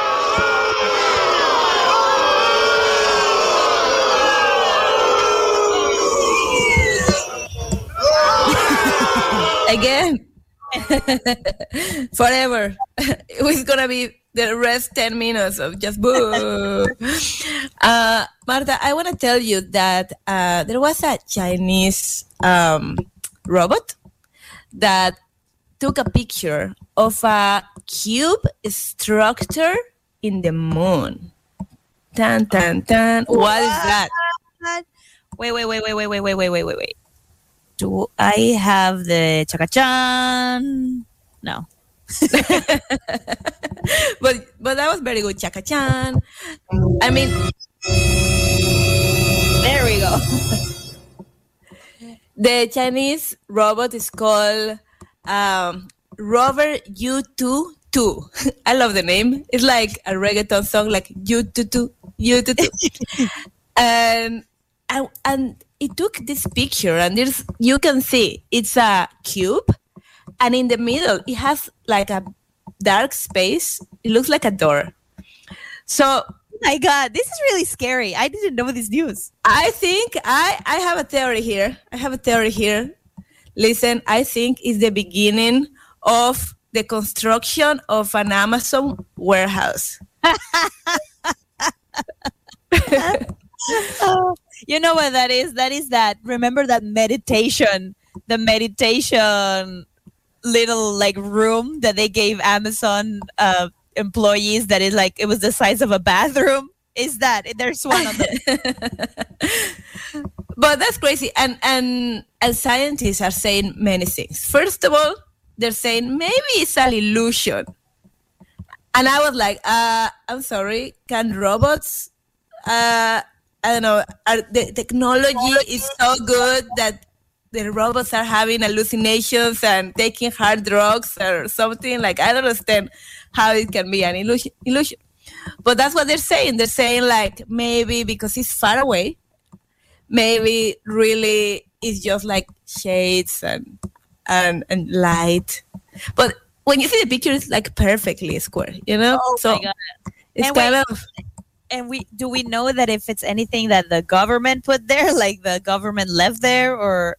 Again. *laughs* Forever. *laughs* It's gonna be the rest 10 minutes of just boo. *laughs* uh, Marta, I want to tell you that uh, there was a Chinese um, robot that took a picture of a cube structure in the moon. Tan, tan, tan. What is that? Wait, wait, wait, wait, wait, wait, wait, wait, wait, wait. Do I have the chakachan? No. *laughs* but but that was very good, Chaka Chan. I mean, there we go. *laughs* the Chinese robot is called um, Rover U2 2. *laughs* I love the name. It's like a reggaeton song, like U2 U2 and and and it took this picture, and there's you can see it's a cube, and in the middle it has like a dark space. It looks like a door. So oh my God, this is really scary. I didn't know this news. I think I I have a theory here. I have a theory here. Listen, I think it's the beginning of the construction of an Amazon warehouse. *laughs* *laughs* Oh, you know what that is? That is that. Remember that meditation, the meditation little like room that they gave Amazon uh, employees that is like it was the size of a bathroom. Is that there's one on the *laughs* but that's crazy and and and scientists are saying many things first of all they're saying maybe it's an illusion and i was like uh i'm sorry can robots uh i don't know are, the technology is so good that the robots are having hallucinations and taking hard drugs or something like i don't understand how it can be an illusion illusion. But that's what they're saying. They're saying like maybe because it's far away maybe really it's just like shades and and and light. But when you see the picture it's like perfectly square you know? Oh so my God. it's And kind wait, of and we do we know that if it's anything that the government put there, like the government left there, or?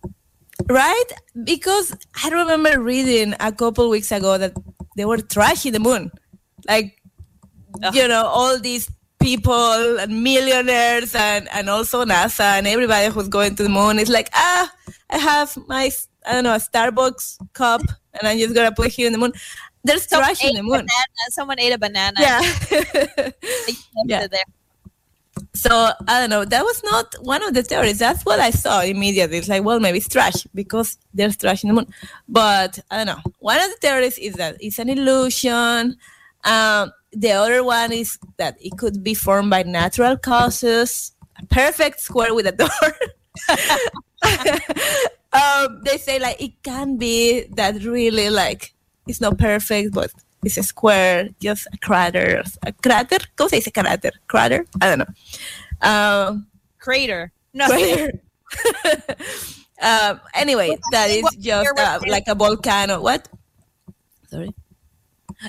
Right? Because i remember reading a couple weeks ago that they were trashing the moon. Like you know all these people and millionaires and and also nasa and everybody who's going to the moon. Is like ah i have my i don't know a starbucks cup and i'm just gonna put here in the moon they're Someone trashing ate the moon banana- someone ate a banana. yeah *laughs* They *laughs* left it there. so I don't know. That was not one of the theories. That's what I saw immediately. It's like, well, maybe it's trash because there's trash in the moon. But I don't know. One of the theories is that it's an illusion. Um, the other one is that it could be formed by natural causes. A perfect square with a door. *laughs* um, they say like it can be that really like it's not perfect, but it's a square, just a crater. A crater? ¿Cómo se dice crater? Crater? I don't know. Um, Crater. No. crater. *laughs* um, anyway, that is just uh, like a volcano. What? Sorry.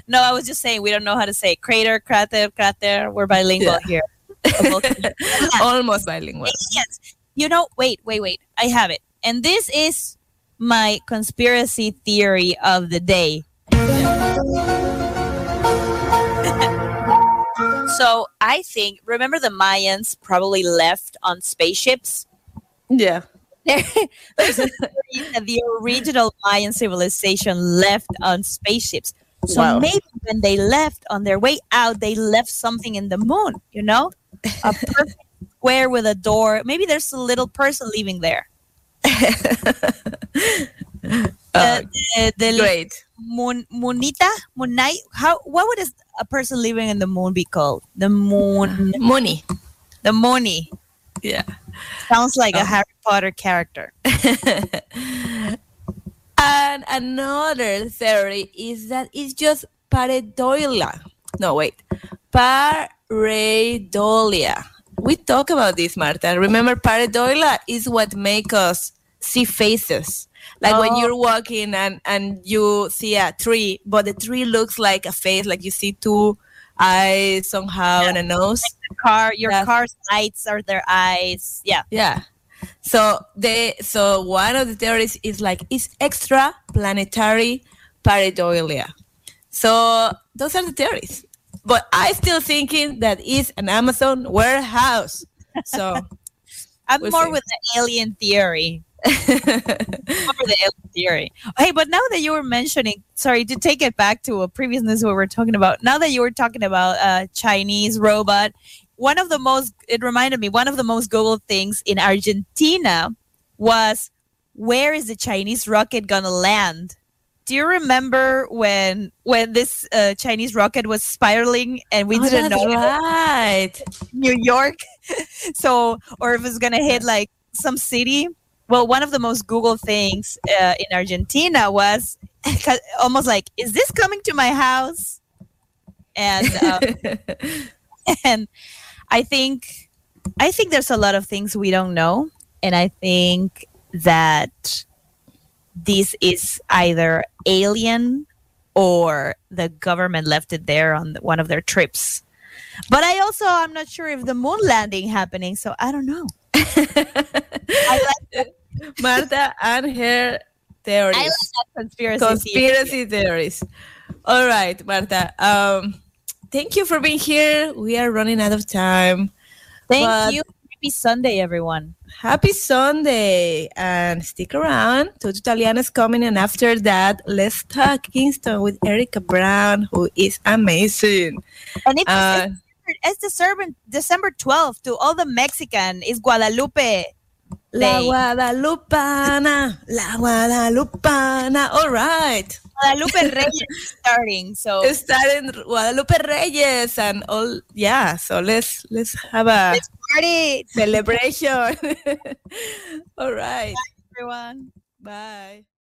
No, I was just saying we don't know how to say crater, crater, crater. We're bilingual Yeah. here. *laughs* Almost bilingual. Yes. You know, wait, wait, wait. I have it. And this is my conspiracy theory of the day. *laughs* so I think, remember the Mayans probably left on spaceships? Yeah. *laughs* There's a theory that the original Mayan civilization left on spaceships. So Wow. maybe when they left on their way out, they left something in the moon, you know? A *laughs* perfect square with a door. Maybe there's a little person living there. *laughs* Uh, the, the great. Moon, Moonita? Moonite? How, what would a, a person living in the moon be called? The moon. Money. The Mooney. Yeah. Sounds like Oh. a Harry Potter character. *laughs* And another theory is that it's just pareidolia. No, wait. Pareidolia. We talk about this, Marta. Remember, pareidolia is what makes us see faces. Like when Oh. you're walking and, and you see a tree, but the tree looks like a face, like you see two eyes somehow and a nose. car your Yes. car's lights are their eyes. Yeah. Yeah. So they so one of the theories is like it's extra planetary pareidolia. So those are the theories. But I still thinking that is an Amazon warehouse. So *laughs* I'm We'll more see. with the alien theory. The alien theory. Hey, but now that you were mentioning, sorry to take it back to a previous news we were talking about. Now that you were talking about uh, Chinese robot, one of the most it reminded me one of the most Googled things in Argentina was where is the Chinese rocket gonna land? Do you remember when when this uh, Chinese rocket was spiraling and we Oh, didn't know right. New York. *laughs* so, or if it's gonna hit like some city. Well, one of the most Google things uh, in Argentina was *laughs* almost like, "Is this coming to my house?" And uh, *laughs* and I think I think there's a lot of things we don't know, and I think that this is either alien or the government left it there on the- one of their trips. But I also I'm not sure if the moon landing happening, so I don't know. *laughs* I like Marta and her theories. I like that conspiracy. theory. theories. All right, Marta. Um, thank you for being here. We are running out of time. Thank but- you. Happy Sunday, everyone. Happy Sunday and stick around. Toto Italiano is coming, and after that, let's talk Kingston with Erica Brown, who is amazing. And it's, Uh, it's December December 12th to all the Mexican is Guadalupe. La Day. Guadalupana, La Guadalupana. All right. Guadalupe *laughs* Reyes is starting. So Starting Guadalupe Reyes and all. Yeah. So let's let's have a let's party, celebration. *laughs* all right. everyone. Bye.